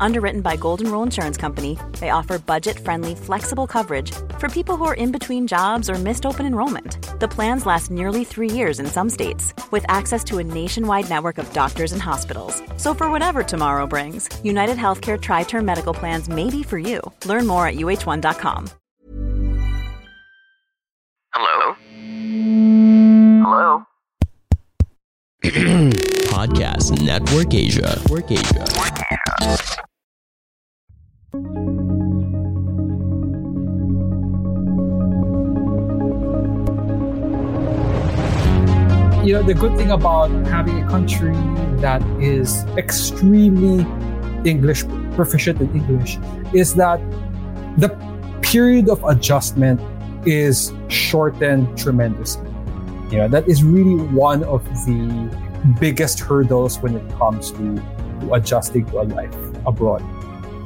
Underwritten by Golden Rule Insurance Company, they offer budget friendly, flexible coverage for people who are in between jobs or missed open enrollment. The plans last nearly three years in some states, with access to a nationwide network of doctors and hospitals. So, for whatever tomorrow brings, United Healthcare Tri Term Medical Plans may be for you. Learn more at uh1.com. Hello? Hello? Podcast Network Asia. Network Asia. You know the good thing about having a country that is extremely english proficient in english is that the period of adjustment is shortened tremendously you know that is really one of the biggest hurdles when it comes to, adjusting to a life abroad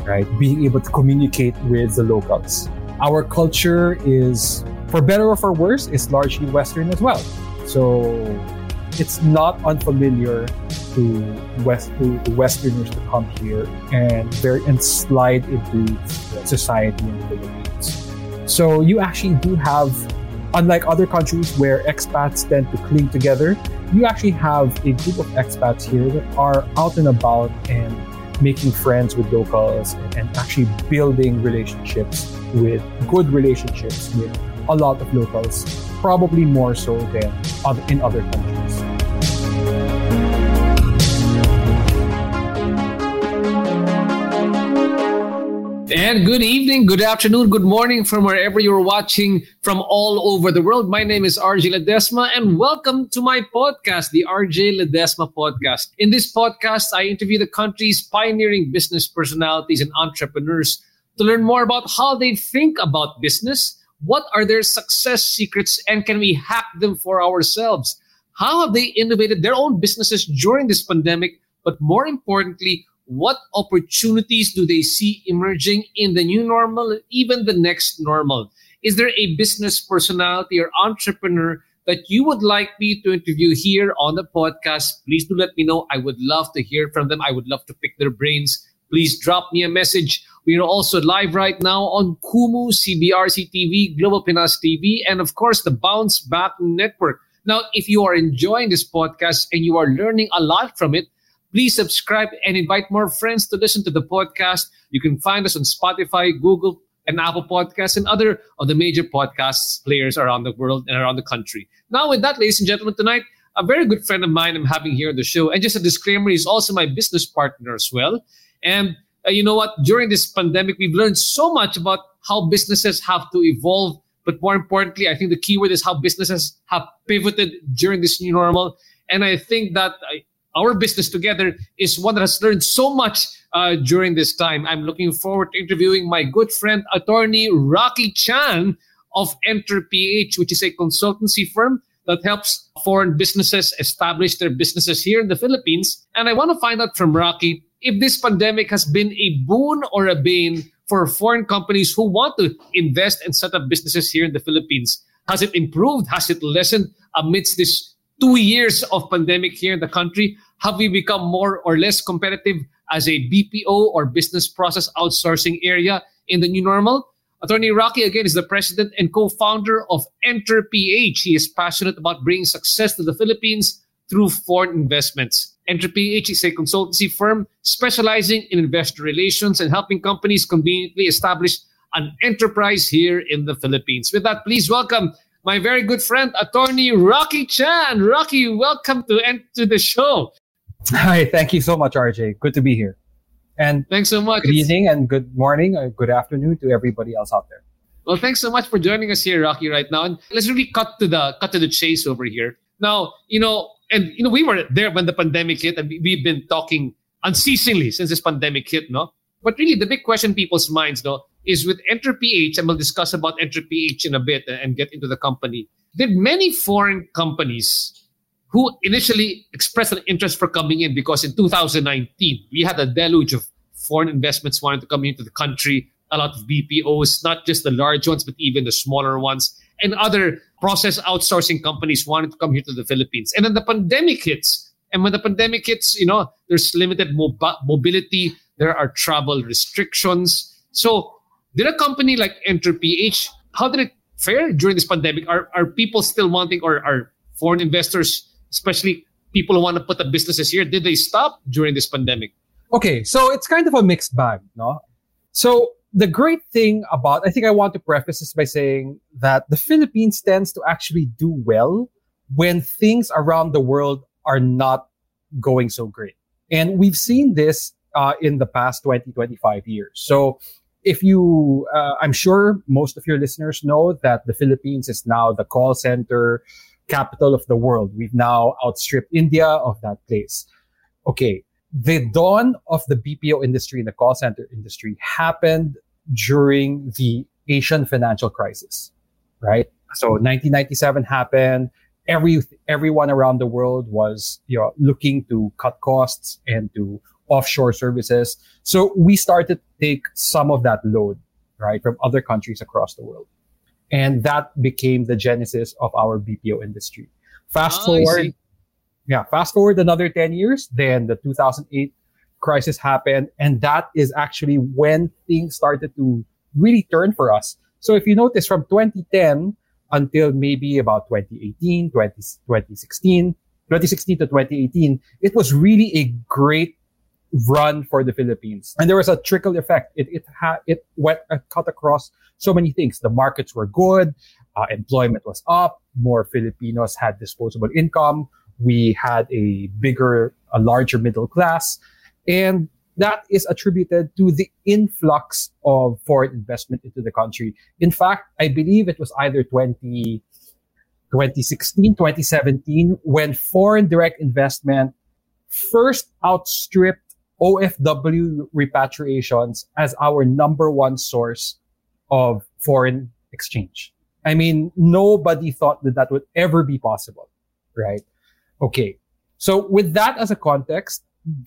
right? Being able to communicate with the locals. Our culture is for better or for worse is largely western as well. So it's not unfamiliar to West to, Westerners to come here and very and slide into society in the Philippines. So you actually do have, unlike other countries where expats tend to cling together, you actually have a group of expats here that are out and about and making friends with locals and, actually building relationships with good relationships with a lot of locals, probably more so than in other countries. And good evening, good afternoon, good morning from wherever you're watching from all over the world. My name is RJ Ledesma, and welcome to my podcast, the RJ Ledesma Podcast. In this podcast, I interview the country's pioneering business personalities and entrepreneurs to learn more about how they think about business, what are their success secrets, and can we hack them for ourselves? How have they innovated their own businesses during this pandemic? But more importantly, what opportunities do they see emerging in the new normal, even the next normal? Is there a business personality or entrepreneur that you would like me to interview here on the podcast? Please do let me know. I would love to hear from them. I would love to pick their brains. Please drop me a message. We are also live right now on Kumu, CBRC TV, Global Pinas TV, and of course the Bounce Back Network. Now, if you are enjoying this podcast and you are learning a lot from it, Please subscribe and invite more friends to listen to the podcast. You can find us on Spotify, Google, and Apple Podcasts and other of the major podcast players around the world and around the country. Now, with that, ladies and gentlemen, tonight, a very good friend of mine I'm having here on the show. And just a disclaimer, he's also my business partner as well. And uh, you know what? During this pandemic, we've learned so much about how businesses have to evolve. But more importantly, I think the key word is how businesses have pivoted during this new normal. And I think that uh, our business together is one that has learned so much uh, during this time. I'm looking forward to interviewing my good friend, attorney Rocky Chan of Enter PH, which is a consultancy firm that helps foreign businesses establish their businesses here in the Philippines. And I want to find out from Rocky if this pandemic has been a boon or a bane for foreign companies who want to invest and set up businesses here in the Philippines. Has it improved? Has it lessened amidst this two years of pandemic here in the country, have we become more or less competitive as a BPO or business process outsourcing area in the new normal? Attorney Rocky, again, is the president and co founder of Enter PH. He is passionate about bringing success to the Philippines through foreign investments. Enter PH is a consultancy firm specializing in investor relations and helping companies conveniently establish an enterprise here in the Philippines. With that, please welcome my very good friend, attorney Rocky Chan. Rocky, welcome to to the show. Hi, thank you so much, RJ. Good to be here. And thanks so much. Good evening and good morning or good afternoon to everybody else out there. Well, thanks so much for joining us here, Rocky, right now. And let's really cut to the cut to the chase over here. Now, you know, and you know, we were there when the pandemic hit, and we've been talking unceasingly since this pandemic hit, no? But really, the big question in people's minds, though, is with Enter PH, and we'll discuss about Enter PH in a bit and get into the company. Did many foreign companies who initially expressed an interest for coming in because in 2019 we had a deluge of foreign investments wanting to come into the country a lot of BPOs, not just the large ones, but even the smaller ones, and other process outsourcing companies wanted to come here to the Philippines. And then the pandemic hits. And when the pandemic hits, you know, there's limited mob- mobility, there are travel restrictions. So, did a company like EnterPH, how did it fare during this pandemic? Are, are people still wanting, or are foreign investors, especially people who want to put the businesses here, did they stop during this pandemic? Okay, so it's kind of a mixed bag, no? So the great thing about, I think I want to preface this by saying that the Philippines tends to actually do well when things around the world are not going so great. And we've seen this uh, in the past 20, 25 years. So if you, uh, I'm sure most of your listeners know that the Philippines is now the call center capital of the world. We've now outstripped India of that place. Okay. The dawn of the BPO industry and the call center industry happened during the Asian financial crisis, right? So 1997 happened. Every, everyone around the world was, you know, looking to cut costs and to offshore services. So we started to take some of that load, right, from other countries across the world. And that became the genesis of our BPO industry. Fast oh, forward, yeah, fast forward another 10 years, then the 2008 crisis happened. And that is actually when things started to really turn for us. So if you notice from 2010 until maybe about 2018, 20, 2016, 2016 to 2018, it was really a great run for the Philippines. And there was a trickle effect. It, it had, it went, uh, cut across so many things. The markets were good. Uh, employment was up. More Filipinos had disposable income. We had a bigger, a larger middle class. And that is attributed to the influx of foreign investment into the country. In fact, I believe it was either 20, 2016, 2017, when foreign direct investment first outstripped OFW repatriations as our number one source of foreign exchange. I mean, nobody thought that that would ever be possible, right? Okay. So with that as a context,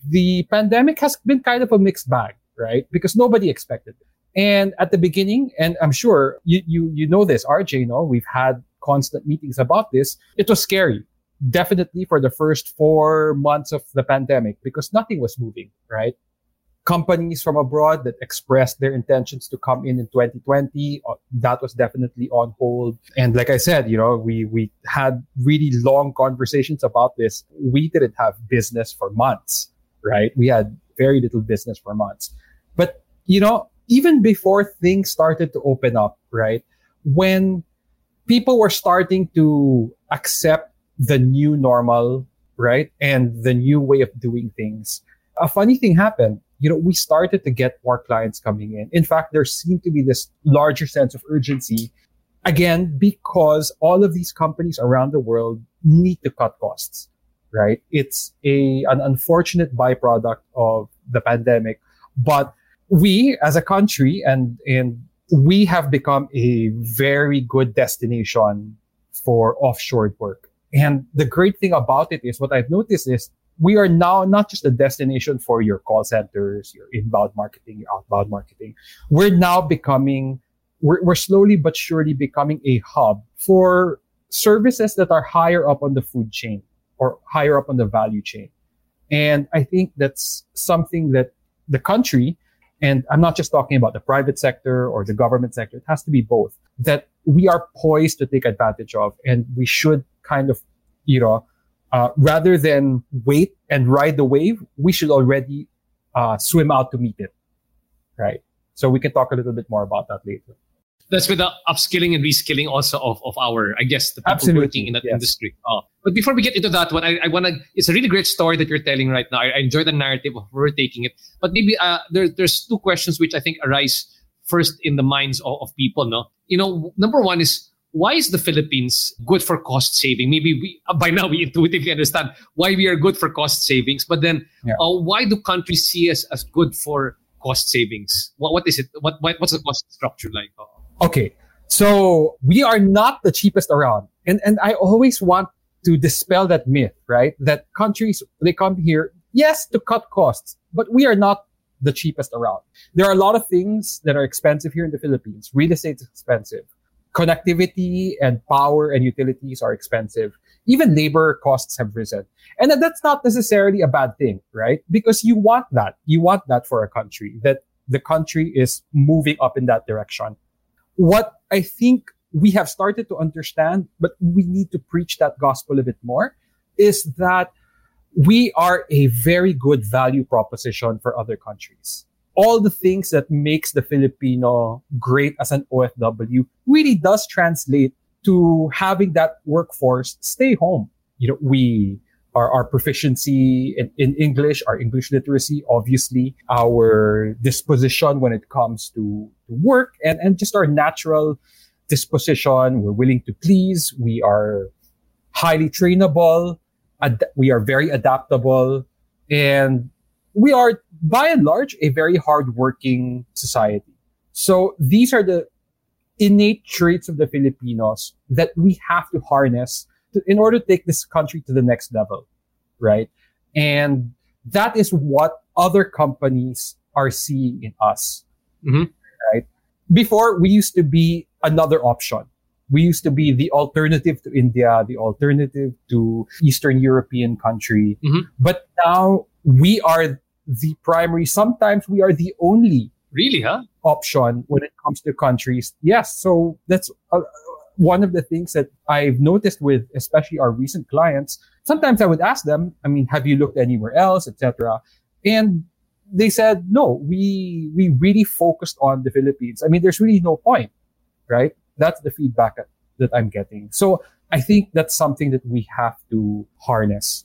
the pandemic has been kind of a mixed bag, right? Because nobody expected it. And at the beginning, and I'm sure you, you, you know this, RJ, no, we've had constant meetings about this. It was scary definitely for the first four months of the pandemic because nothing was moving, right? Companies from abroad that expressed their intentions to come in in 2020, uh, that was definitely on hold. And like I said, you know, we, we had really long conversations about this. We didn't have business for months, right? We had very little business for months. But, you know, even before things started to open up, right? When people were starting to accept the new normal, right? And the new way of doing things. A funny thing happened. You know, we started to get more clients coming in. In fact, there seemed to be this larger sense of urgency again, because all of these companies around the world need to cut costs, right? It's a, an unfortunate byproduct of the pandemic, but we as a country and, and we have become a very good destination for offshore work. And the great thing about it is what I've noticed is we are now not just a destination for your call centers, your inbound marketing, your outbound marketing. We're now becoming, we're, we're slowly but surely becoming a hub for services that are higher up on the food chain or higher up on the value chain. And I think that's something that the country, and I'm not just talking about the private sector or the government sector, it has to be both, that we are poised to take advantage of and we should kind of, you know, uh, rather than wait and ride the wave, we should already uh, swim out to meet it. Right. So we can talk a little bit more about that later. That's with the upskilling and reskilling also of, of our, I guess, the people Absolutely. working in that yes. industry. Uh, but before we get into that one, I, I want to, it's a really great story that you're telling right now. I, I enjoy the narrative of we're taking it. But maybe uh, there, there's two questions which I think arise first in the minds of, of people. No, You know, number one is, why is the Philippines good for cost saving? Maybe we, by now we intuitively understand why we are good for cost savings, but then yeah. uh, why do countries see us as good for cost savings? What, what is it? What, what what's the cost structure like? Okay, so we are not the cheapest around, and and I always want to dispel that myth, right? That countries they come here, yes, to cut costs, but we are not the cheapest around. There are a lot of things that are expensive here in the Philippines. Real estate is expensive. Connectivity and power and utilities are expensive. Even labor costs have risen. And that's not necessarily a bad thing, right? Because you want that. You want that for a country, that the country is moving up in that direction. What I think we have started to understand, but we need to preach that gospel a bit more, is that we are a very good value proposition for other countries. All the things that makes the Filipino great as an OFW really does translate to having that workforce stay home. You know, we our, our proficiency in, in English, our English literacy, obviously, our disposition when it comes to, to work and, and just our natural disposition. We're willing to please. We are highly trainable. Ad- we are very adaptable and we are by and large a very hardworking society. So these are the innate traits of the Filipinos that we have to harness to, in order to take this country to the next level, right? And that is what other companies are seeing in us, Mhm. right? Before we used to be another option. We used to be the alternative to India, the alternative to Eastern European country. Mhm. But now we are the primary, sometimes we are the only Really, huh? option when it comes to countries. Yes. So that's uh, one of the things that I've noticed with especially our recent clients. Sometimes I would ask them, I mean, have you looked anywhere else, etc. And they said, no, we, we really focused on the Philippines. I mean, there's really no point, right? That's the feedback that, that I'm getting. So I think that's something that we have to harness.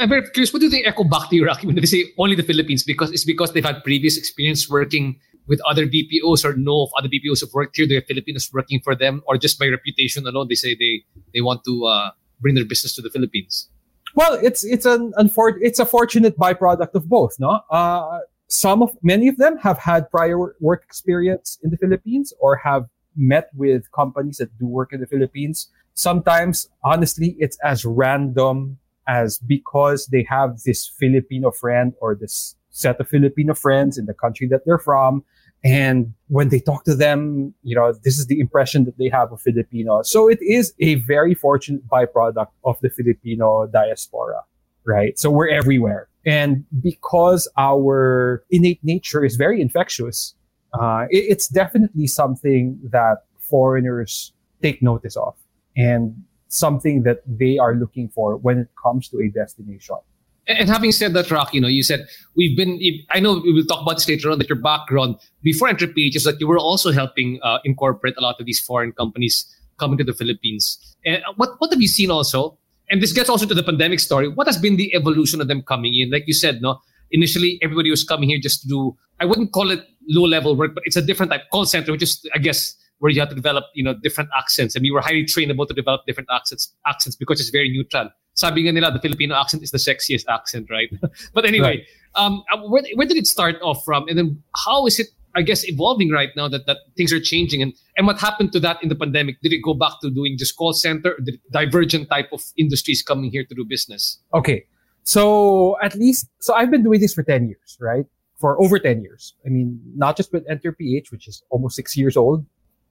I'm very curious. What do they echo back to you, when they say only the Philippines? Because it's because they've had previous experience working with other BPOs or know of other BPOs who've worked here. They're Filipinos working for them, or just by reputation alone, they say they they want to uh, bring their business to the Philippines. Well, it's it's an unfor- it's a fortunate byproduct of both, no? Uh, some of many of them have had prior work experience in the Philippines or have met with companies that do work in the Philippines. Sometimes, honestly, it's as random as because they have this Filipino friend or this set of Filipino friends in the country that they're from. And when they talk to them, you know, this is the impression that they have of Filipinos. So it is a very fortunate byproduct of the Filipino diaspora, right? So we're everywhere. And because our innate nature is very infectious, uh, it- it's definitely something that foreigners take notice of and something that they are looking for when it comes to a destination. And having said that, Rock, you know, you said we've been. I know we will talk about this later on. That your background before EnterPH is that you were also helping uh, incorporate a lot of these foreign companies coming to the Philippines. And what what have you seen also? And this gets also to the pandemic story. What has been the evolution of them coming in? Like you said, no. Initially, everybody was coming here just to do. I wouldn't call it low level work, but it's a different type call center, which is, I guess, where you have to develop, you know, different accents, and we were highly trainable to develop different accents, accents because it's very neutral. Sabi nga nila, the Filipino accent is the sexiest accent, right? but anyway, um, where, where did it start off from, and then how is it, I guess, evolving right now that, that things are changing, and and what happened to that in the pandemic? Did it go back to doing just call center, or did divergent type of industries coming here to do business? Okay. So at least, so I've been doing this for 10 years, right? For over 10 years. I mean, not just with EnterPH, which is almost six years old,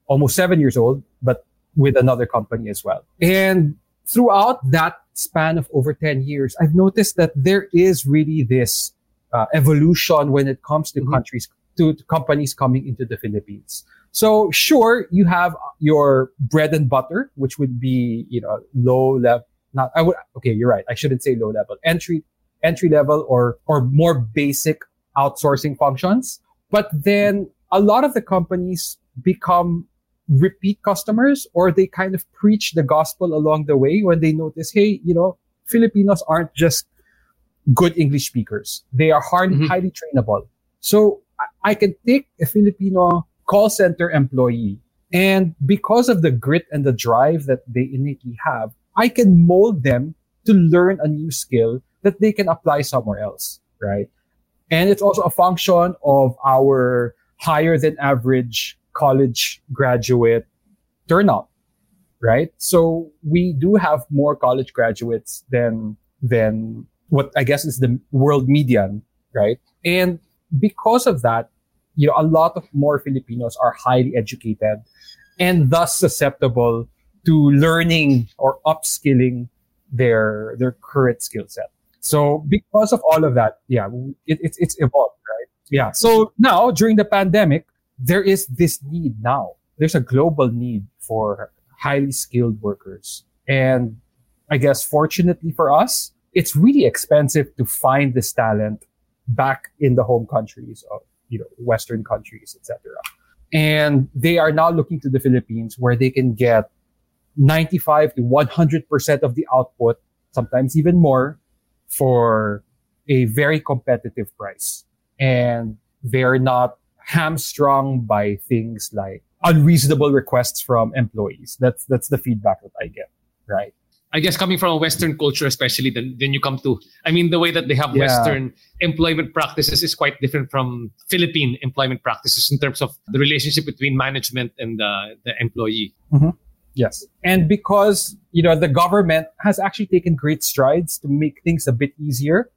almost seven years old, but with another company as well. And throughout that span of over 10 years, I've noticed that there is really this uh, evolution when it comes to Mhm. countries, to, to companies coming into the Philippines. So sure, you have your bread and butter, which would be, you know, low level, not, I would, okay, you're right. I shouldn't say low level, entry, entry level or, or more basic outsourcing functions. But then a lot of the companies become repeat customers or they kind of preach the gospel along the way when they notice, hey, you know, Filipinos aren't just good English speakers. They are hard, Mhm. highly trainable. So I can take a Filipino call center employee and because of the grit and the drive that they innately have, I can mold them to learn a new skill that they can apply somewhere else, right? And it's also a function of our higher than average college graduate turnout, right? So we do have more college graduates than, than what I guess is the world median, right? And because of that, you know, a lot of more Filipinos are highly educated and thus susceptible to learning or upskilling their, their current skill set. So because of all of that, yeah, it, it's, it's evolved, right? Yeah. So now during the pandemic, there is this need now. There's a global need for highly skilled workers. And I guess fortunately for us, it's really expensive to find this talent back in the home countries of, you know, Western countries, etc. And they are now looking to the Philippines where they can get 95 to 100% of the output, sometimes even more for a very competitive price. And they're not hamstrung by things like unreasonable requests from employees. That's, that's the feedback that I get, right? I guess coming from a Western culture, especially, then then you come to. I mean, the way that they have Yeah. Western employment practices is quite different from Philippine employment practices in terms of the relationship between management and the the employee. Mm-hmm. Yes. And because, you know, the government has actually taken great strides to make things a bit easier.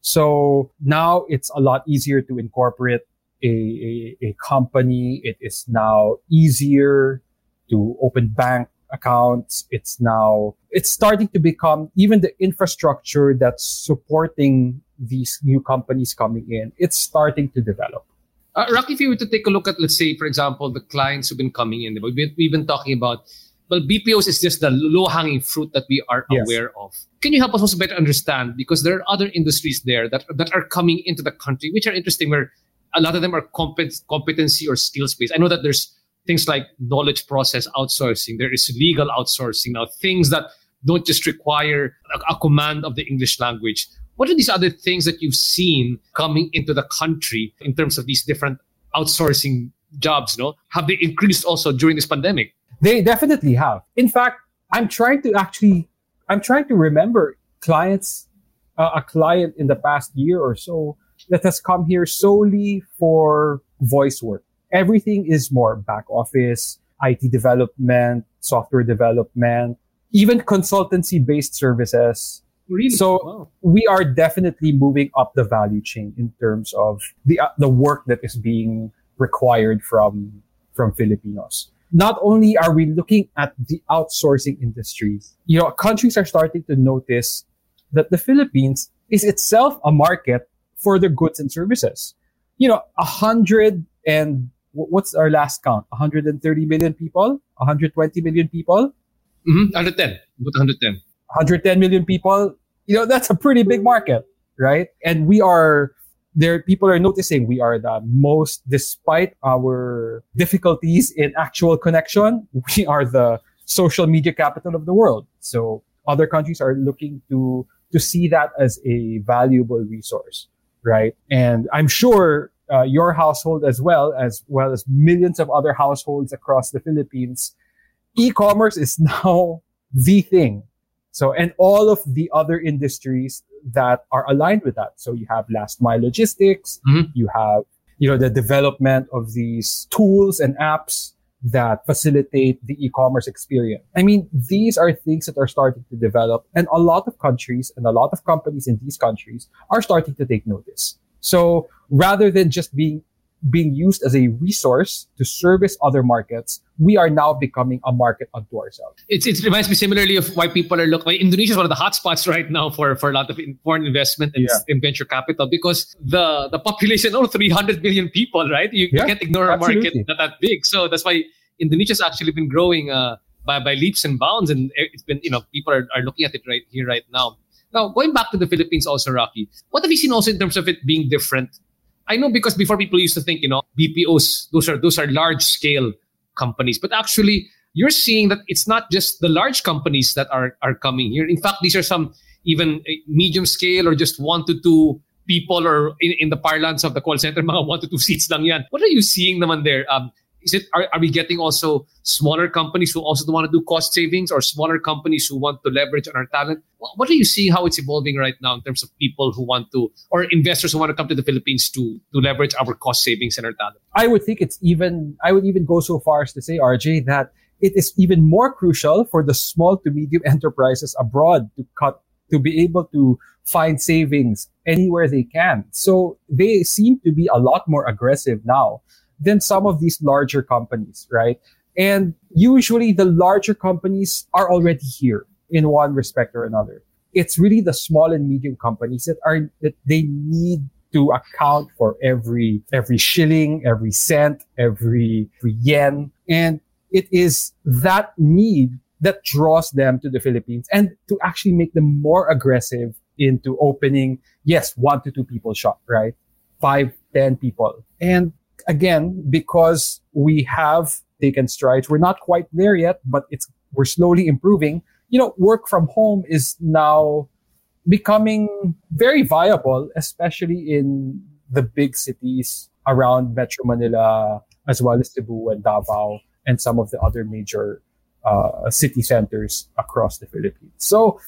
So now it's a lot easier to incorporate a, a, a company. It is now easier to open bank accounts. It's now, it's starting to become even the infrastructure that's supporting these new companies coming in. It's starting to develop. Uh, Rocky, if you were to take a look at, let's say, for example, the clients who've been coming in, we've been, we've been talking about, well, BPOs is just the low hanging fruit that we are Yes. aware of. Can you help us also better understand? Because there are other industries there that, that are coming into the country, which are interesting, where a lot of them are compet- competency or skills based. I know that there's things like knowledge process outsourcing, there is legal outsourcing now, things that don't just require a, a command of the English language. What are these other things that you've seen coming into the country in terms of these different outsourcing jobs? No, have they increased also during this pandemic? They definitely have. In fact, I'm trying to actually, I'm trying to remember clients, uh, a client in the past year or so that has come here solely for voice work. Everything is more back office, IT development, software development, even consultancy based services. Really? So Wow. we are definitely moving up the value chain in terms of the uh, the work that is being required from from Filipinos. Not only are we looking at the outsourcing industry, you know, countries are starting to notice that the Philippines is itself a market for their goods and services. You know, a hundred and what's our last count? 130 million people, 120 million people. Mhm, 110. About 110. 110 million people, you know, that's a pretty big market, right? And we are there, people are noticing we are the most, despite our difficulties in actual connection, we are the social media capital of the world. So other countries are looking to, to see that as a valuable resource, right? And I'm sure uh, your household as well, as well as millions of other households across the Philippines, e-commerce is now the thing. So, and all of the other industries that are aligned with that. So you have last mile logistics, Mhm. you have, you know, the development of these tools and apps that facilitate the e-commerce experience. I mean, these are things that are starting to develop and a lot of countries and a lot of companies in these countries are starting to take notice. So rather than just being being used as a resource to service other markets, we are now becoming a market unto ourselves. It's, it reminds me similarly of why people are looking. Why Indonesia is one of the hotspots right now for, for a lot of in, foreign investment and, Yeah. and venture capital because the the population, oh, 300 million people, right? You, you can't ignore a market absolutely. that, that big. So that's why Indonesia's actually been growing uh, by, by leaps and bounds. And it's been, you know, people are, are looking at it right here, right now. Now, going back to the Philippines also, Rocky, what have you seen also in terms of it being different? I know because before people used to think, you know, BPOs, those are those are large scale companies. But actually, you're seeing that it's not just the large companies that are, are coming here. In fact, these are some even eh, medium scale or just one to two people or in, in the parlance of the call center, mga one to two seats lang yan. What are you seeing naman there? Um, is it are, are we getting also smaller companies who also want to do cost savings or smaller companies who want to leverage on our talent? What, are you seeing how it's evolving right now in terms of people who want to or investors who want to come to the philippines to to leverage our cost savings and our talent? I would think it's even i would even go so far as to say rj that it is even more crucial for the small to medium enterprises abroad to cut to be able to find savings anywhere they can. So they seem to be a lot more aggressive now than some of these larger companies, right? And usually the larger companies are already here in one respect or another. It's really the small and medium companies that are, that they need to account for every, every shilling, every cent, every, every yen. And it is that need that draws them to the Philippines and to actually make them more aggressive into opening, yes, one to two people shop, right? Five, ten people. And again, because we have taken strides, we're not quite there yet, but it's, we're slowly improving. You know, work from home is now becoming very viable, especially in the big cities around Metro Manila, as well as Cebu and Davao and some of the other major uh, city centers across the Philippines. So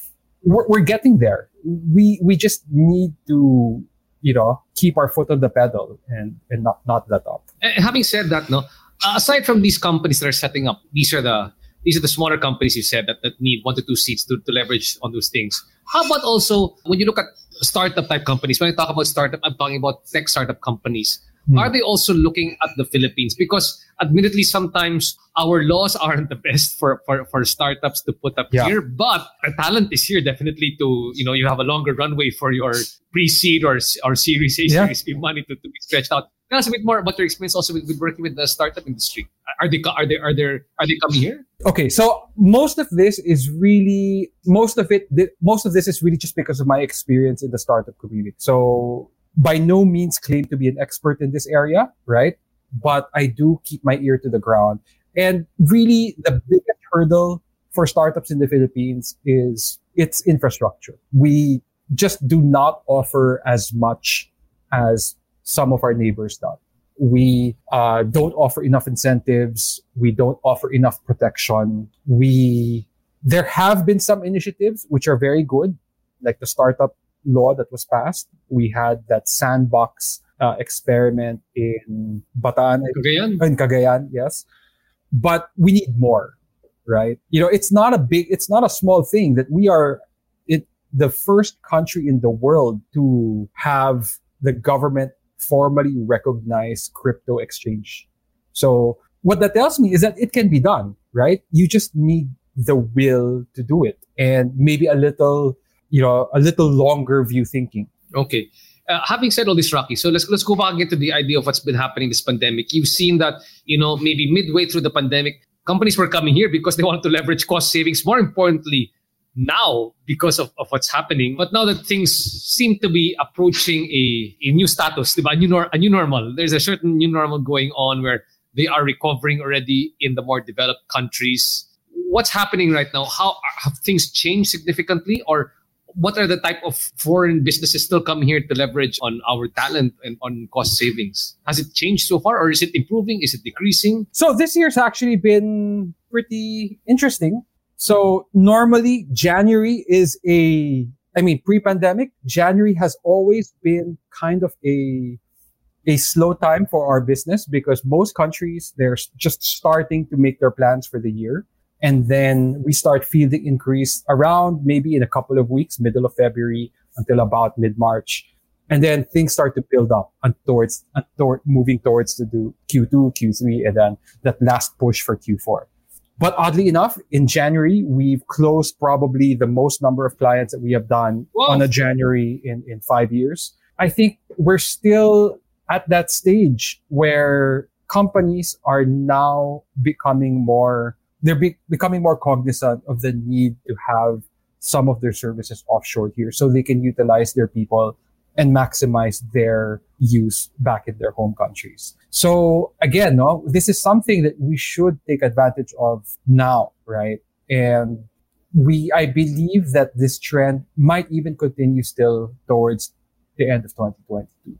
we're, we're getting there. We we just need to you know, keep our foot on the pedal and, and not, not let up. And having said that, no, uh, aside from these companies that are setting up, these are the these are the smaller companies you said that, that need one to two seats to, to leverage on those things. How about also when you look at startup type companies? When I talk about startup, I'm talking about tech startup companies. Hmm. Are they also looking at the Philippines? Because admittedly, sometimes our laws aren't the best for, for, for startups to put up yeah. here, but talent is here definitely to, you know, you have a longer runway for your pre-seed or, or series A, yeah. series B money to, to be stretched out. Tell us a bit more about your experience also with, with working with the startup industry. Are they, are they, are they, are they coming here? Okay. So most of this is really, most of it, most of this is really just because of my experience in the startup community. So by no means claim to be an expert in this area, right? But I do keep my ear to the ground. And really, the biggest hurdle for startups in the Philippines is its infrastructure. We just do not offer as much as some of our neighbors do. We uh, don't offer enough incentives. We don't offer enough protection. We there have been some initiatives which are very good, like the startup law that was passed. We had that sandbox uh, experiment in Bataan. Cagayan. In Cagayan, yes. But we need more, right? You know, it's not a big, it's not a small thing that we are it, the first country in the world to have the government formally recognize crypto exchange. So what that tells me is that it can be done, right? You just need the will to do it and maybe a little you know a little longer view thinking. Okay. Uh, having said all this, Rocky, so let's let's go back into the idea of what's been happening this pandemic. You've seen that you know maybe midway through the pandemic, companies were coming here because they wanted to leverage cost savings. More importantly, now because of, of what's happening. But now that things seem to be approaching a, a new status, a new, nor- a new normal, there's a certain new normal going on where they are recovering already in the more developed countries. What's happening right now? How have things changed significantly, or what are the type of foreign businesses still come here to leverage on our talent and on cost savings? Has it changed so far, or is it improving? Is it decreasing? So this year's actually been pretty interesting. So normally January is a, I mean, pre-pandemic, January has always been kind of a a slow time for our business because most countries they're just starting to make their plans for the year. And then we start fielding increase around maybe in a couple of weeks, middle of February until about mid March. And then things start to build up and towards, and toward, moving towards to do Q2, Q3, and then that last push for Q4. But oddly enough, in January, we've closed probably the most number of clients that we have done Whoa. on a January in, in five years. I think we're still at that stage where companies are now becoming more they're be- becoming more cognizant of the need to have some of their services offshore here so they can utilize their people and maximize their use back in their home countries. So again, no, this is something that we should take advantage of now, right? And we, I believe that this trend might even continue still towards the end of 2022,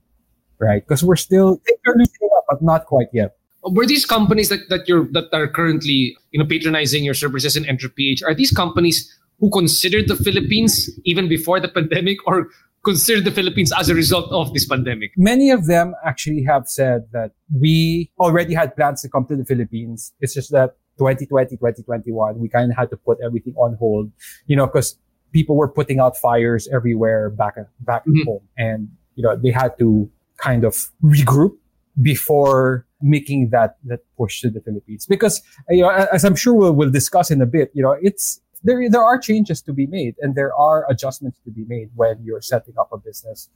right? Because we're still, things are loosening up, but not quite yet. Were these companies that, that you're that are currently you know patronizing your services in EnterPH, are these companies who considered the Philippines even before the pandemic or considered the Philippines as a result of this pandemic? Many of them actually have said that we already had plans to come to the Philippines. It's just that 2020, 2021, we kind of had to put everything on hold, you know, because people were putting out fires everywhere back, back mm-hmm. home. And, you know, they had to kind of regroup before making that, that push to the Philippines. Because, you know, as I'm sure we'll, we'll discuss in a bit, you know, it's, there, there are changes to be made and there are adjustments to be made when you're setting up a business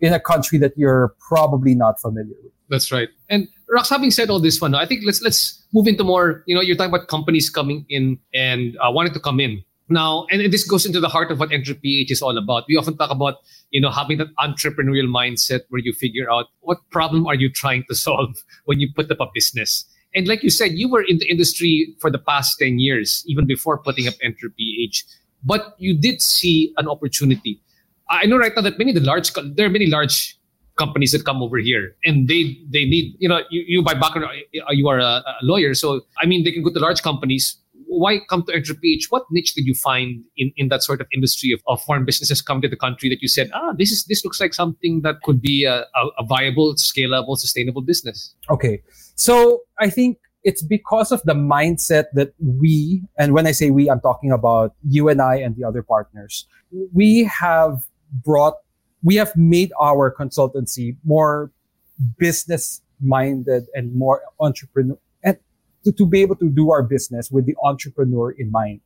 in a country that you're probably not familiar with. That's right. And Rox, having said all this fun, I think let's let's move into more. You know, you're talking about companies coming in and uh, wanting to come in now, and this goes into the heart of what EnterPH is all about. We often talk about you know having that entrepreneurial mindset where you figure out what problem are you trying to solve when you put up a business. And like you said, you were in the industry for the past 10 years, even before putting up EnterPH. But you did see an opportunity. I know right now that many the large, there are many large companies that come over here and they, they need, you know, you, you by background, uh, you are a, a lawyer. So, I mean, they can go to large companies why come to EnterPH? What niche did you find in, in that sort of industry of, of foreign businesses come to the country that you said, ah, this is this looks like something that could be a, a, a viable, scalable, sustainable business? Okay. So I think it's because of the mindset that we, and when I say we, I'm talking about you and I and the other partners, we have brought, we have made our consultancy more business minded and more entrepreneur to, to be able to do our business with the entrepreneur in mind,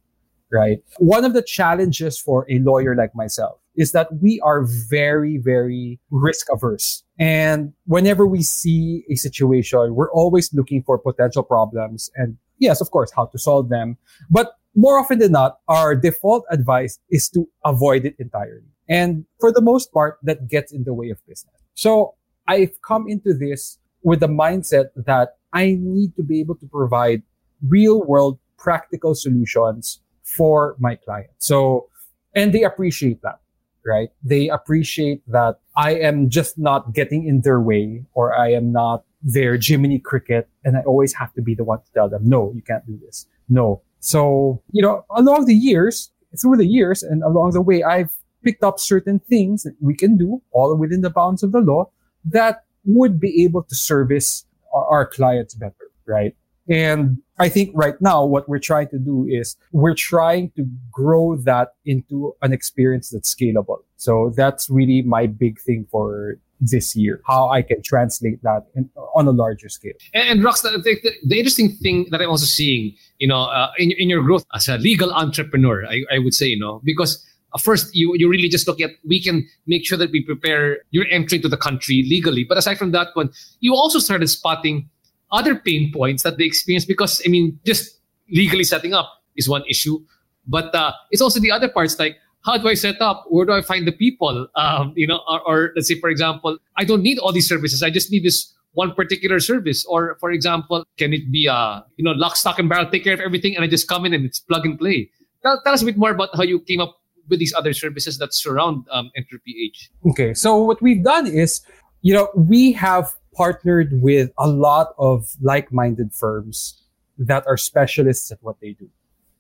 right? One of the challenges for a lawyer like myself is that we are very, very risk averse. And whenever we see a situation, we're always looking for potential problems and yes, of course, how to solve them. But more often than not, our default advice is to avoid it entirely. And for the most part, that gets in the way of business. So I've come into this with the mindset that I need to be able to provide real world practical solutions for my clients. So, and they appreciate that right? They appreciate that I am just not getting in their way or I am not their Jiminy Cricket and I always have to be the one to tell them, no, you can't do this. No. So, you know, along the years, through the years and along the way, I've picked up certain things that we can do all within the bounds of the law that would be able to service our, clients better, right? And I think right now what we're trying to do is we're trying to grow that into an experience that's scalable. So that's really my big thing for this year, how I can translate that in, on a larger scale. And, and Rox, the, the, the, interesting thing that I'm also seeing, you know, uh, in, in your growth as a legal entrepreneur, I, I would say, you know, because first you, you really just look at we can make sure that we prepare your entry to the country legally. But aside from that one, you also started spotting other pain points that they experience because I mean, just legally setting up is one issue, but uh, it's also the other parts like how do I set up? Where do I find the people? Um, you know, or, or let's say for example, I don't need all these services. I just need this one particular service. Or for example, can it be a you know, lock, stock, and barrel, take care of everything, and I just come in and it's plug and play. Tell, tell us a bit more about how you came up with these other services that surround um, EnterPH. Okay, so what we've done is, you know, we have partnered with a lot of like-minded firms that are specialists at what they do.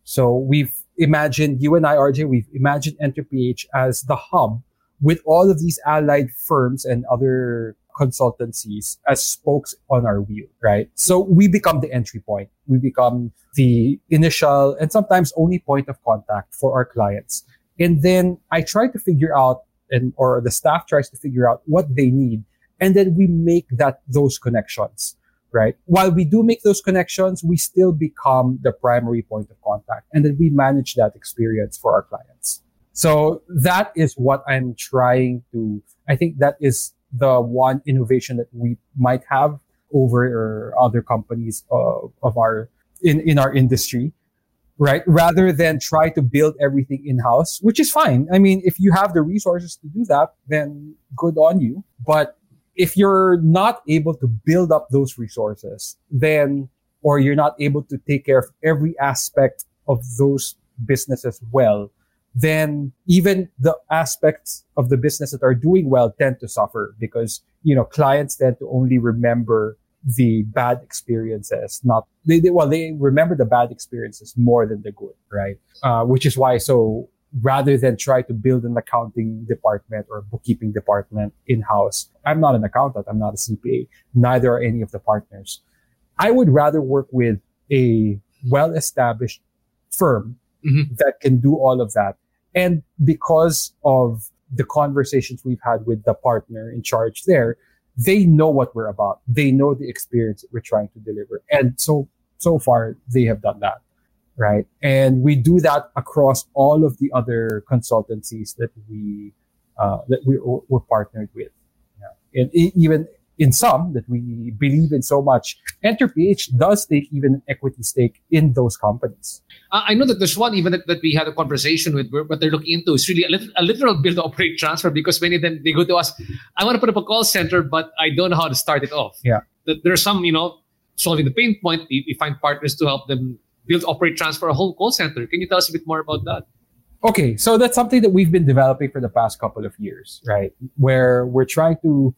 So we've imagined, you and I, RJ, we've imagined EnterPH as the hub with all of these allied firms and other consultancies as spokes on our wheel, right? So we become the entry point. We become the initial and sometimes only point of contact for our clients. And then I try to figure out and, or the staff tries to figure out what they need. And then we make that those connections right? While we do make those connections we still become the primary point of contact. And then we manage that experience for our clients. So that is what i'm trying to i think that is the one innovation that we might have over other companies uh, of our in in our industry right? Rather than try to build everything in house, which is fine. I mean, if you have the resources to do that, then good on you. But if you're not able to build up those resources, then, or you're not able to take care of every aspect of those businesses well, then even the aspects of the business that are doing well tend to suffer because, you know, clients tend to only remember the bad experiences, not they, they well they remember the bad experiences more than the good, right? Uh, which is why so rather than try to build an accounting department or bookkeeping department in house, I'm not an accountant, I'm not a CPA, neither are any of the partners. I would rather work with a well established firm mm-hmm. that can do all of that. And because of the conversations we've had with the partner in charge there, they know what we're about. They know the experience we're trying to deliver. And so, so far they have done that. Right. And we do that across all of the other consultancies that we, uh, that we, we're partnered with. Yeah. And even in some that we believe in so much, EnterPH does take even an equity stake in those companies. Uh, I know that there's one even that, that we had a conversation with, what they're looking into is really a, little, a literal build operate transfer because many of them, they go to us, I want to put up a call center, but I don't know how to start it off. Yeah. That there's some, you know, solving the pain point, we, we find partners to help them build, operate, transfer a whole call center. Can you tell us a bit more about that? Okay, so that's something that we've been developing for the past couple of years, right? Where we're trying to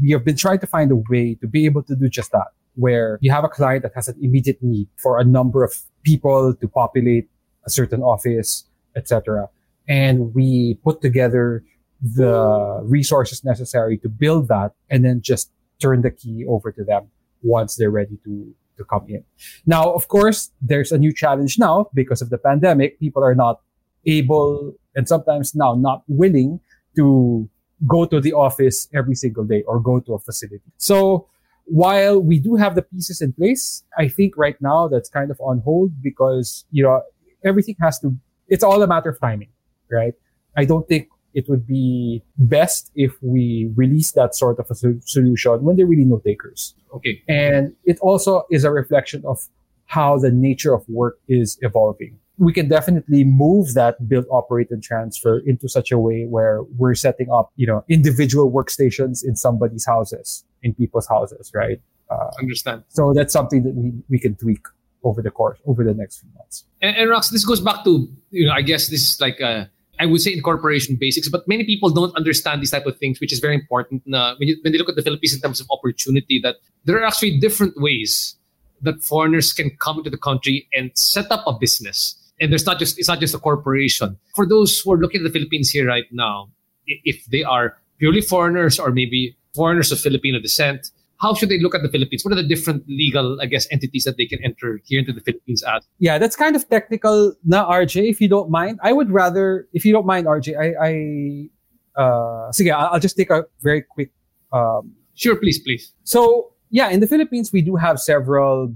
we have been trying to find a way to be able to do just that, where you have a client that has an immediate need for a number of people to populate a certain office, etc. And we put together the resources necessary to build that and then just turn the key over to them once they're ready to, to come in. Now, of course, there's a new challenge now because of the pandemic. People are not able and sometimes now not willing to go to the office every single day or go to a facility. So while we do have the pieces in place, I think right now that's kind of on hold because, you know, everything has to, it's all a matter of timing, right? I don't think it would be best if we release that sort of a solution when there are really no takers. Okay. And it also is a reflection of how the nature of work is evolving we can definitely move that build, operate, and transfer into such a way where we're setting up, you know, individual workstations in somebody's houses, in people's houses, right? Uh, Understand. So that's something that we, we can tweak over the course, over the next few months. And, and Rox, this goes back to, you know, I guess this is like a, I would say incorporation basics, but many people don't understand these type of things, which is very important. Uh, when, you, when they look at the Philippines in terms of opportunity, that there are actually different ways that foreigners can come into the country and set up a business and there's not just it's not just a corporation. For those who are looking at the Philippines here right now, if they are purely foreigners or maybe foreigners of Filipino descent, how should they look at the Philippines? What are the different legal, I guess, entities that they can enter here into the Philippines as? Yeah, that's kind of technical, na RJ. If you don't mind, I would rather, if you don't mind, RJ, I, I uh, sige, I'll just take a very quick. Um, sure, please, please. So yeah, in the Philippines, we do have several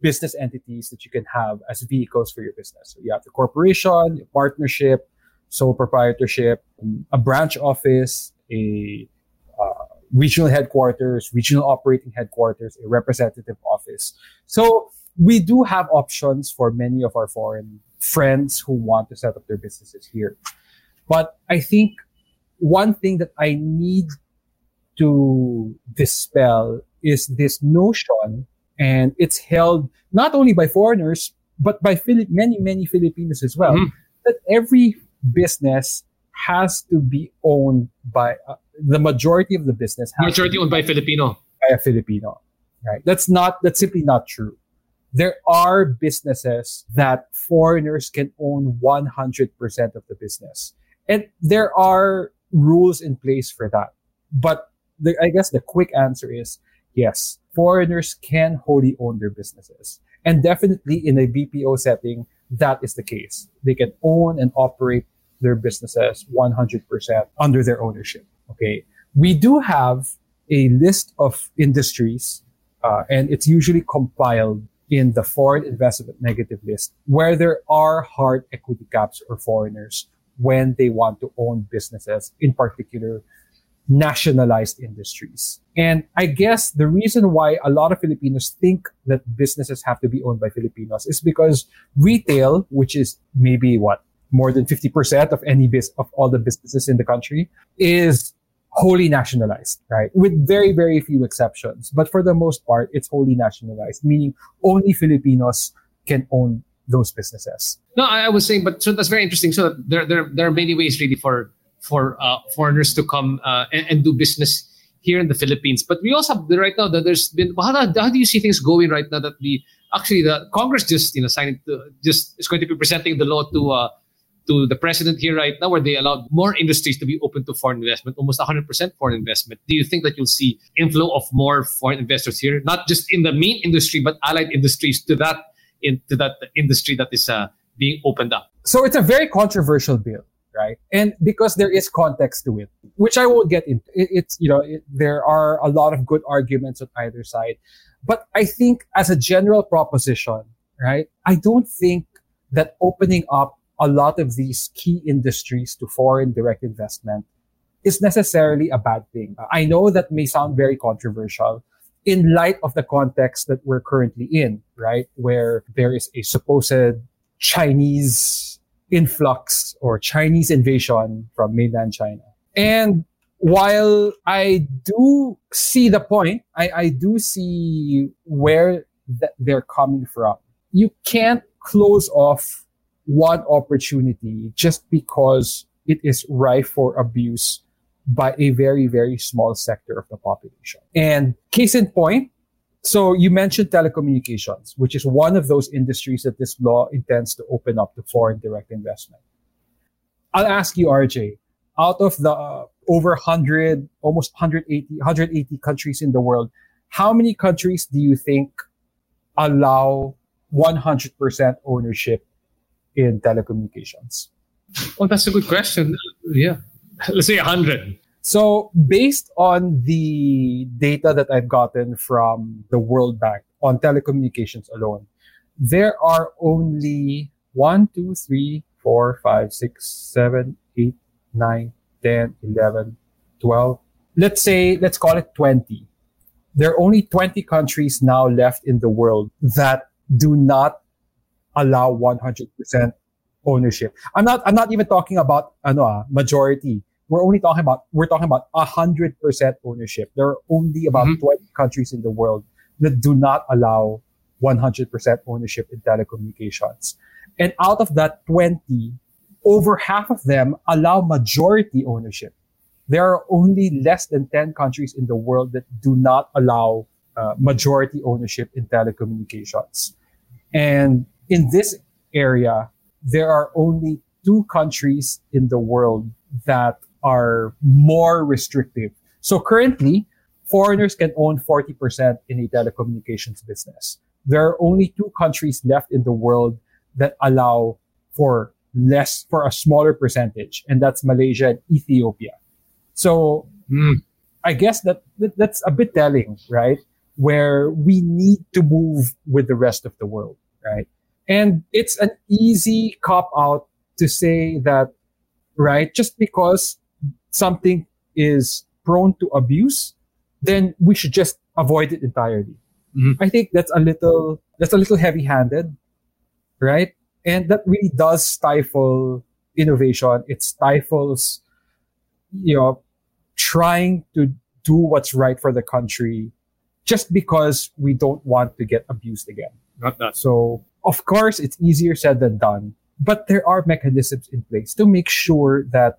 business entities that you can have as vehicles for your business. So you have the corporation, a partnership, sole proprietorship, a branch office, a uh, regional headquarters, regional operating headquarters, a representative office. So we do have options for many of our foreign friends who want to set up their businesses here. But I think one thing that I need to dispel is this notion and it's held not only by foreigners but by Philip, many many Filipinos as well. Mm-hmm. That every business has to be owned by uh, the majority of the business. majority owned by Filipino. By a Filipino, right? That's not. That's simply not true. There are businesses that foreigners can own 100% of the business. And there are rules in place for that. But the, I guess the quick answer is yes, foreigners can wholly own their businesses. And definitely in a BPO setting, that is the case. They can own and operate their businesses 100% under their ownership. Okay. We do have a list of industries, uh, and it's usually compiled in the foreign investment negative list where there are hard equity caps for foreigners when they want to own businesses, in particular nationalized industries. And I guess the reason why a lot of Filipinos think that businesses have to be owned by Filipinos is because retail, which is maybe what more than 50% of any biz of all the businesses in the country is wholly nationalized, right? With very, very few exceptions. But for the most part, it's wholly nationalized, meaning only Filipinos can own those businesses. No, I, was saying, but so that's very interesting. So there, there, there are many ways really for for uh, foreigners to come uh, and, and, do business here in the Philippines. But we also have right now that there's been how, how do you see things going right now that the actually the Congress just you know signed to, just is going to be presenting the law to uh, to the president here right now where they allowed more industries to be open to foreign investment, almost 100% foreign investment. Do you think that you'll see inflow of more foreign investors here, not just in the main industry but allied industries to that into that industry that is uh, being opened up? So it's a very controversial bill right? And because there is context to it, which I won't get into. It, it's, you know, it, there are a lot of good arguments on either side. But I think as a general proposition, right, I don't think that opening up a lot of these key industries to foreign direct investment is necessarily a bad thing. I know that may sound very controversial in light of the context that we're currently in, right? Where there is a supposed Chinese influx or Chinese invasion from mainland China. And while I do see the point, I, I do see where th- they're coming from. You can't close off one opportunity just because it is rife for abuse by a very, very small sector of the population. And case in point, so you mentioned telecommunications, which is one of those industries that this law intends to open up to foreign direct investment. I'll ask you, RJ, out of the uh, over 100, almost 180, 180 countries in the world, how many countries do you think allow 100% ownership in telecommunications? Oh, that's a good question. Yeah. Let's say 100. So based on the data that I've gotten from the World Bank on telecommunications alone, there are only 1, 2, 3, 4, 5, 6, 7, 8, 9, 10, 11, 12. Let's say, let's call it 20. There are only 20 countries now left in the world that do not allow 100% ownership. I'm not, I'm not even talking about, ano, ah, majority we're only talking about we're talking about hundred percent ownership. There are only about mm-hmm. 20 countries in the world that do not allow 100% ownership in telecommunications. And out of that 20, over half of them allow majority ownership. There are only less than 10 countries in the world that do not allow uh, majority ownership in telecommunications. And in this area, there are only two countries in the world that are more restrictive. So currently, foreigners can own 40% in a telecommunications business. There are only two countries left in the world that allow for less, for a smaller percentage, and that's Malaysia and Ethiopia. So mm. I guess that, that that's a bit telling, right? Where we need to move with the rest of the world, right? And it's an easy cop out to say that, right? Just because something is prone to abuse, then we should just avoid it entirely. Mm-hmm. I think that's a little that's a little heavy-handed, right? And that really does stifle innovation. It stifles, you know, trying to do what's right for the country just because we don't want to get abused again. Not that. So, of course, it's easier said than done, but there are mechanisms in place to make sure that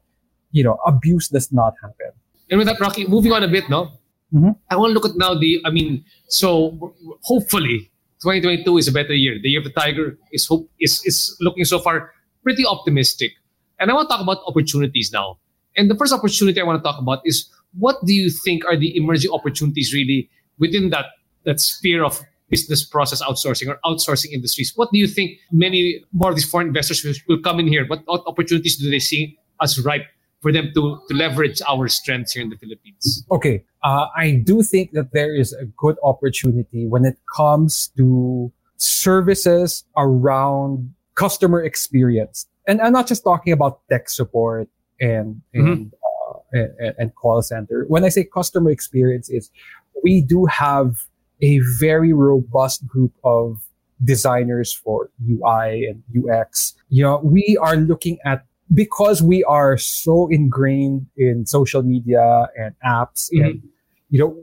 you know, abuse does not happen. And with that, Rocky, moving on a bit, no? Mm-hmm. I want to look at now the, I mean, so hopefully 2022 is a better year. The year of the tiger is hope is, is looking so far pretty optimistic. And I want to talk about opportunities now. And the first opportunity I want to talk about is what do you think are the emerging opportunities really within that that sphere of business process outsourcing or outsourcing industries? What do you think many more of these foreign investors will, come in here? What, what opportunities do they see as ripe for them to, to leverage our strengths here in the Philippines? Okay. Uh, I do think that there is a good opportunity when it comes to services around customer experience. And I'm not just talking about tech support and, and, mm-hmm. uh, and, and call center. When I say customer experience, is we do have a very robust group of designers for UI and UX. You know, we are looking at because we are so ingrained in social media and apps mm-hmm. and you know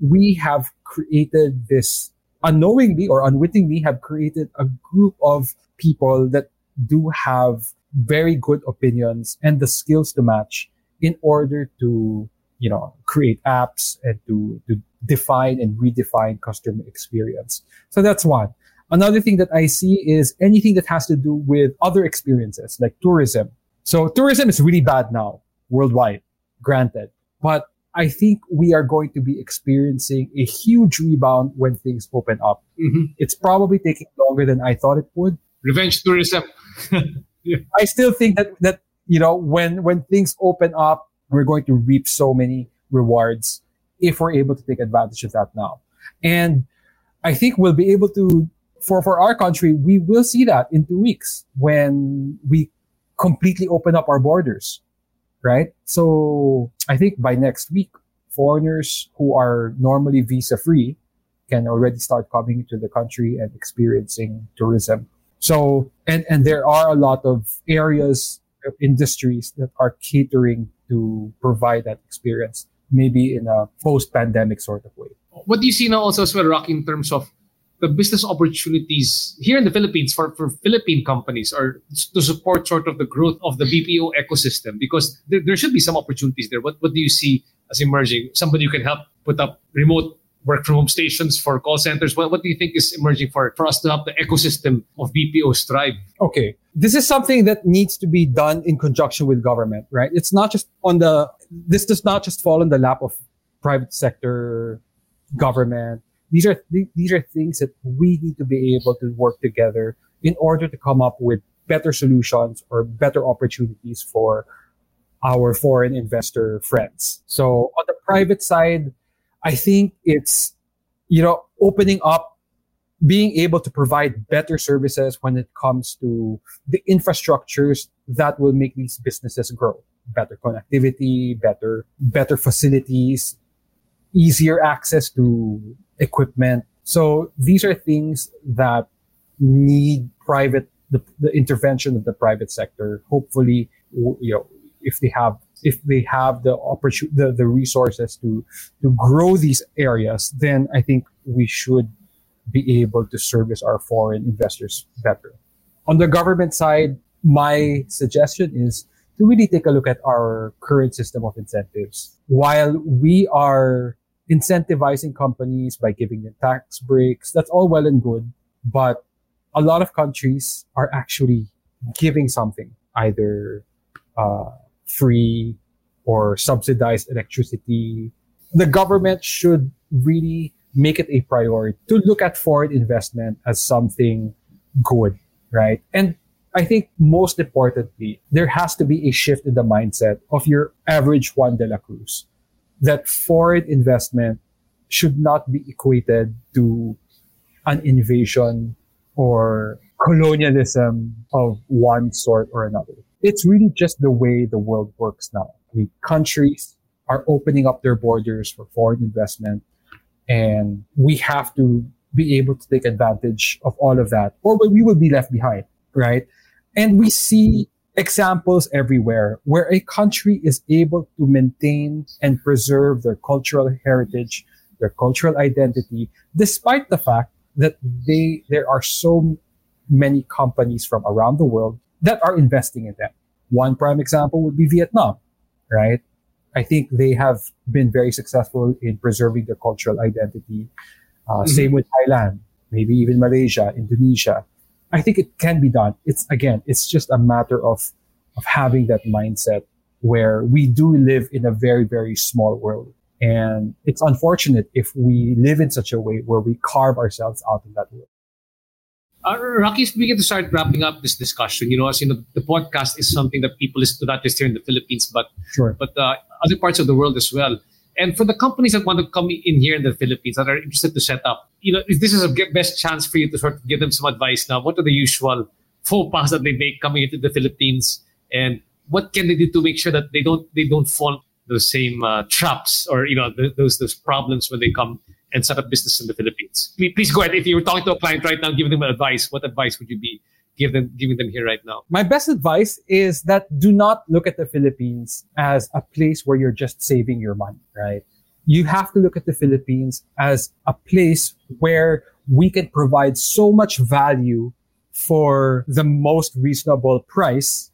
we have created this unknowingly or unwittingly have created a group of people that do have very good opinions and the skills to match in order to you know create apps and to to define and redefine customer experience. So that's one. Another thing that i see is anything that has to do with other experiences like tourism so tourism is really bad now worldwide granted but I think we are going to be experiencing a huge rebound when things open up. Mm-hmm. It's probably taking longer than I thought it would. Revenge tourism. yeah. I still think that that you know when when things open up, we're going to reap so many rewards if we're able to take advantage of that now. And I think we'll be able to for for our country, we will see that in two weeks when we completely open up our borders right? So I think by next week, foreigners who are normally visa free can already start coming into the country and experiencing tourism. So, and, and there are a lot of areas, of industries that are catering to provide that experience, maybe in a post pandemic sort of way. What do you see now also as well, Rocky, in terms of the business opportunities here in the Philippines for, for Philippine companies or to support sort of the growth of the BPO ecosystem? Because there, there should be some opportunities there. What, what do you see as emerging? Somebody who can help put up remote work from home stations for call centers. What, what do you think is emerging for, for us to help the ecosystem of BPO strive? Okay. This is something that needs to be done in conjunction with government, right? It's not just on the, this does not just fall in the lap of private sector, government, these are th- these are things that we need to be able to work together in order to come up with better solutions or better opportunities for our foreign investor friends. So on the private side, I think it's you know opening up being able to provide better services when it comes to the infrastructures that will make these businesses grow better connectivity better better facilities easier access to equipment. So these are things that need private, the, the intervention of the private sector. Hopefully, you know, if they have, if they have the opportunity, the, the resources to, to grow these areas, then I think we should be able to service our foreign investors better. On the government side, my suggestion is to really take a look at our current system of incentives. While we are incentivizing companies by giving them tax breaks. That's all well and good. But a lot of countries are actually giving something, either uh, free or subsidized electricity. The government should really make it a priority to look at foreign investment as something good, right? And I think most importantly, there has to be a shift in the mindset of your average Juan de la Cruz that foreign investment should not be equated to an invasion or colonialism of one sort or another. It's really just the way the world works now. I mean, countries are opening up their borders for foreign investment and we have to be able to take advantage of all of that or we will be left behind, right? And we see examples everywhere where a country is able to maintain and preserve their cultural heritage, their cultural identity, despite the fact that they, there are so many companies from around the world that are investing in them. One prime example would be Vietnam, right? I think they have been very successful in preserving their cultural identity. Uh, mm-hmm. Same with Thailand, maybe even Malaysia, Indonesia. I think it can be done. It's again, it's just a matter of of having that mindset where we do live in a very very small world, and it's unfortunate if we live in such a way where we carve ourselves out of that world. Uh, Rocky, we get to start wrapping up this discussion. You know, as you know, the podcast is something that people listen to not just here in the Philippines, but sure. but uh, other parts of the world as well. And for the companies that want to come in here in the Philippines that are interested to set up, you know, this is a best chance for you to sort of give them some advice now. What are the usual faux pas that they make coming into the Philippines, and what can they do to make sure that they don't they don't fall those same uh, traps or you know th- those those problems when they come and set up business in the Philippines. Please, please go ahead. If you were talking to a client right now, giving them advice, what advice would you be give them giving them here right now? My best advice is that do not look at the Philippines as a place where you're just saving your money, right? You have to look at the Philippines as a place where we can provide so much value for the most reasonable price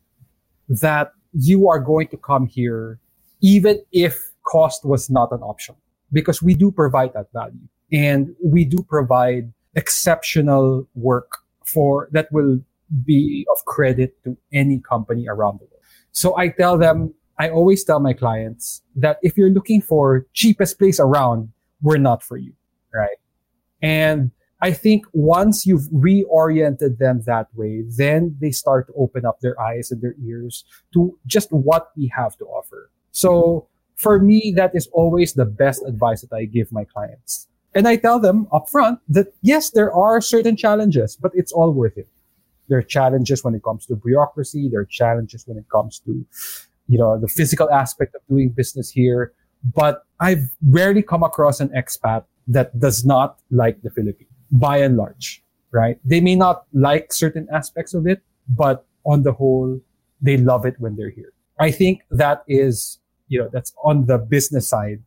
that you are going to come here even if cost was not an option because we do provide that value and we do provide exceptional work for that will be of credit to any company around the world. So I tell them, I always tell my clients that if you're looking for cheapest place around, we're not for you, right? And I think once you've reoriented them that way, then they start to open up their eyes and their ears to just what we have to offer. So for me, that is always the best advice that I give my clients. And I tell them upfront that yes, there are certain challenges, but it's all worth it. There are challenges when it comes to bureaucracy. There are challenges when it comes to, you know, the physical aspect of doing business here. But I've rarely come across an expat that does not like the Philippines by and large, right? They may not like certain aspects of it, but on the whole, they love it when they're here. I think that is, you know, that's on the business side.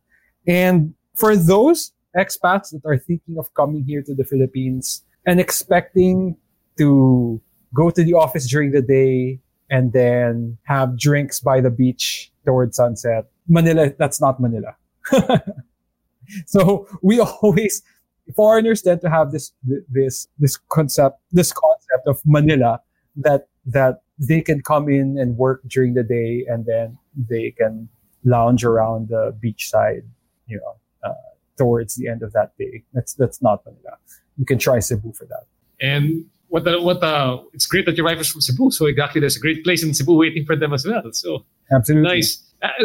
And for those expats that are thinking of coming here to the Philippines and expecting to go to the office during the day and then have drinks by the beach towards sunset, Manila, that's not Manila. so we always foreigners tend to have this this this concept this concept of Manila that that they can come in and work during the day and then they can lounge around the beachside, you know, uh, towards the end of that day. That's that's not Manila. You can try Cebu for that. And what the what the it's great that your wife is from Cebu. So exactly, there's a great place in Cebu waiting for them as well. So absolutely nice.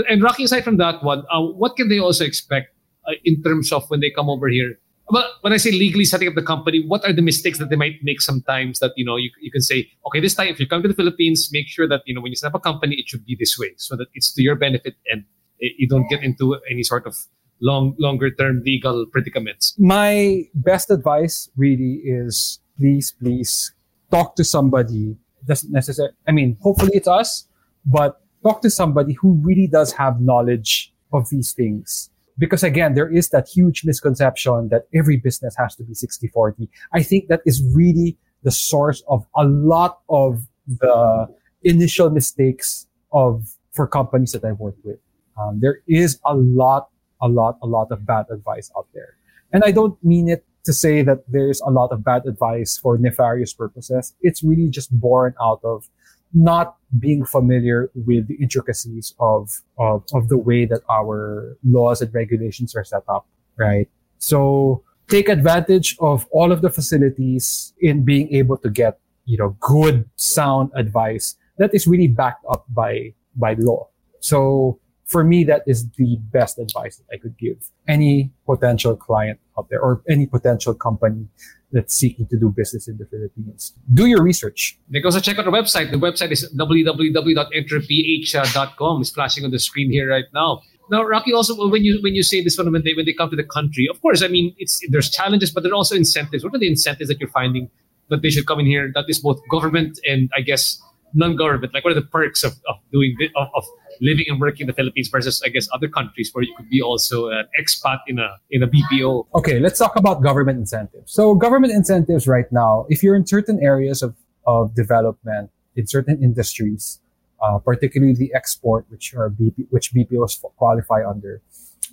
And Rocky, aside from that one, uh, what can they also expect uh, in terms of when they come over here? But when I say legally setting up the company, what are the mistakes that they might make sometimes that, you know, you, you can say, okay, this time if you come to the Philippines, make sure that, you know, when you set up a company, it should be this way so that it's to your benefit and you don't get into any sort of long, longer term legal predicaments. My best advice really is please, please talk to somebody. Doesn't necessarily, I mean, hopefully it's us, but talk to somebody who really does have knowledge of these things because again, there is that huge misconception that every business has to be 60-40. I think that is really the source of a lot of the initial mistakes of for companies that I've worked with. Um, there is a lot, a lot, a lot of bad advice out there. And I don't mean it to say that there's a lot of bad advice for nefarious purposes. It's really just born out of not being familiar with the intricacies of, of, of the way that our laws and regulations are set up, right? So take advantage of all of the facilities in being able to get, you know, good, sound advice that is really backed up by, by law. So for me, that is the best advice that I could give any potential client out there or any potential company that's seeking to do business in the Philippines. Do your research. They also check out our website. The website is www.enterph.com. It's flashing on the screen here right now. Now, Rocky, also when you when you say this one when they when they come to the country, of course, I mean it's there's challenges, but there are also incentives. What are the incentives that you're finding that they should come in here? That is both government and I guess non-government. Like what are the perks of, of doing of, of living and working in the Philippines versus, I guess, other countries where you could be also an expat in a in a BPO. Okay, let's talk about government incentives. So government incentives right now, if you're in certain areas of, of development in certain industries, uh, particularly the export, which are BP, which BPOs qualify under,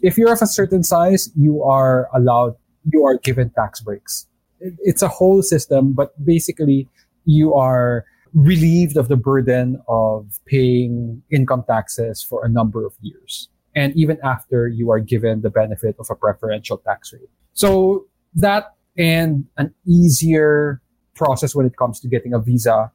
if you're of a certain size, you are allowed, you are given tax breaks. It's a whole system, but basically you are relieved of the burden of paying income taxes for a number of years. And even after you are given the benefit of a preferential tax rate. So that and an easier process when it comes to getting a visa,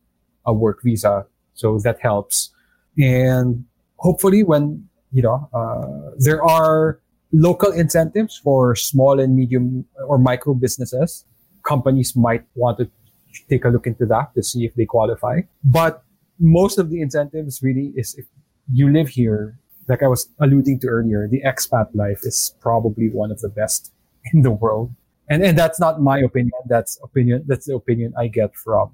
a work visa. So that helps. And hopefully when, you know, uh, there are local incentives for small and medium or micro businesses, companies might want to take a look into that to see if they qualify. But most of the incentives really is if you live here like I was alluding to earlier, the expat life is probably one of the best in the world. And, and that's not my opinion. That's opinion. That's the opinion I get from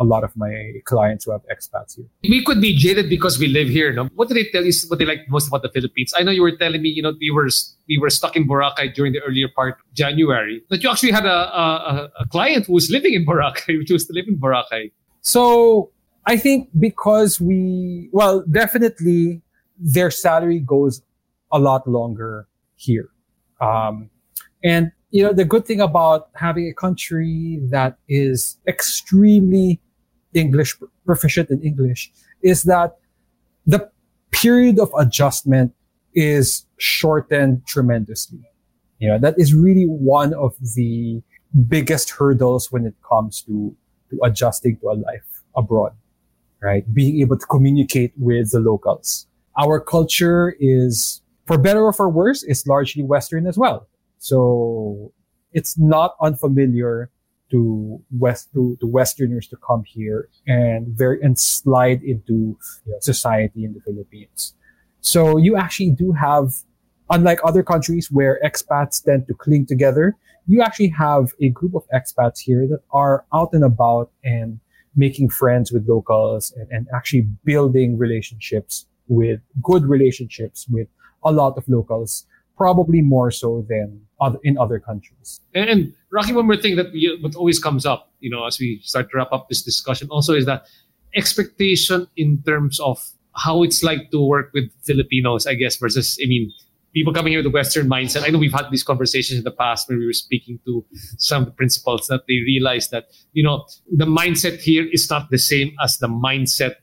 a lot of my clients who have expats here. We could be jaded because we live here. No? What do they tell you? What they like most about the Philippines? I know you were telling me, you know, we were we were stuck in Boracay during the earlier part of January. That you actually had a, a, a client who was living in Boracay, who chose to live in Boracay. So I think because we, well, definitely their salary goes a lot longer here. Um, and you know, the good thing about having a country that is extremely English, proficient in English, is that the period of adjustment is shortened tremendously. You know, that is really one of the biggest hurdles when it comes to, to adjusting to a life abroad, right? Being able to communicate with the locals. Our culture is, for better or for worse, is largely Western as well. So it's not unfamiliar to West to, to Westerners to come here and very and slide into you know, society in the Philippines. So you actually do have, unlike other countries where expats tend to cling together, you actually have a group of expats here that are out and about and making friends with locals and, and actually building relationships with good relationships with a lot of locals, probably more so than other, in other countries. And Rocky, one more thing that we, what always comes up, you know, as we start to wrap up this discussion, also is that expectation in terms of how it's like to work with Filipinos, I guess, versus, I mean, people coming here with a Western mindset. I know we've had these conversations in the past when we were speaking to some principals that they realized that, you know, the mindset here is not the same as the mindset,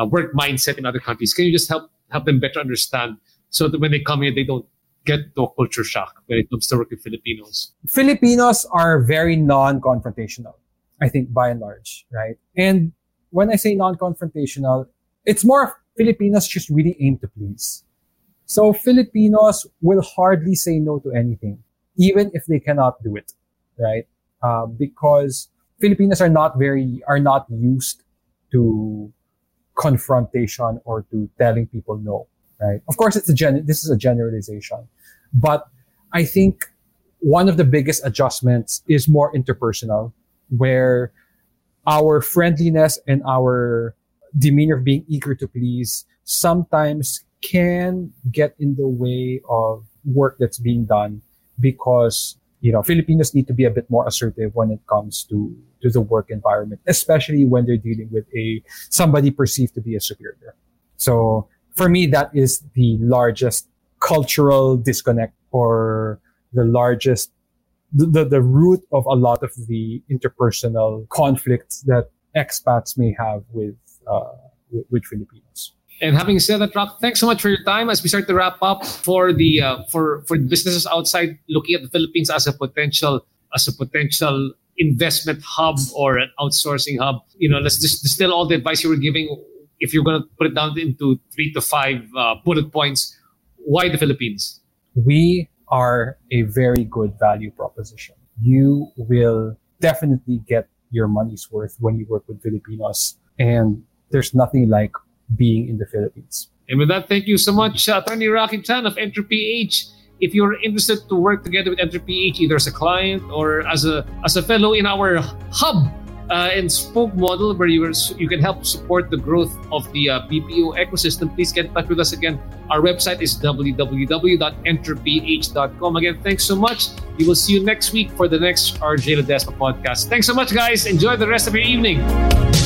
uh, work mindset in other countries. Can you just help help them better understand so that when they come here, they don't get a culture shock when it comes to working Filipinos? Filipinos are very non-confrontational, I think, by and large, right? And when I say non-confrontational, it's more Filipinos just really aim to please. So Filipinos will hardly say no to anything, even if they cannot do it, right? Uh, because Filipinos are not very, are not used to confrontation or to telling people no, right? Of course, it's a gen, this is a generalization, but I think one of the biggest adjustments is more interpersonal, where our friendliness and our demeanor of being eager to please sometimes can get in the way of work that's being done because you know Filipinos need to be a bit more assertive when it comes to to the work environment, especially when they're dealing with a somebody perceived to be a superior. So for me, that is the largest cultural disconnect or the largest the, the root of a lot of the interpersonal conflicts that expats may have with uh, with, with Filipinos. And having said that, Rock, thanks so much for your time. As we start to wrap up for the uh, for for businesses outside looking at the Philippines as a potential as a potential investment hub or an outsourcing hub, you know, let's just distill all the advice you were giving. If you're going to put it down into three to five uh, bullet points, why the Philippines? We are a very good value proposition. You will definitely get your money's worth when you work with Filipinos, and there's nothing like being in the Philippines. And with that, thank you so much, Attorney Rocky Chan of EnterPH. If you're interested to work together with EnterPH, either as a client or as a as a fellow in our hub uh, and spoke model where you, you can help support the growth of the uh, BPO ecosystem, please get in touch with us again. Our website is www.enterph.com. Again, thanks so much. We will see you next week for the next RJ Ledesma podcast. Thanks so much, guys. Enjoy the rest of your evening.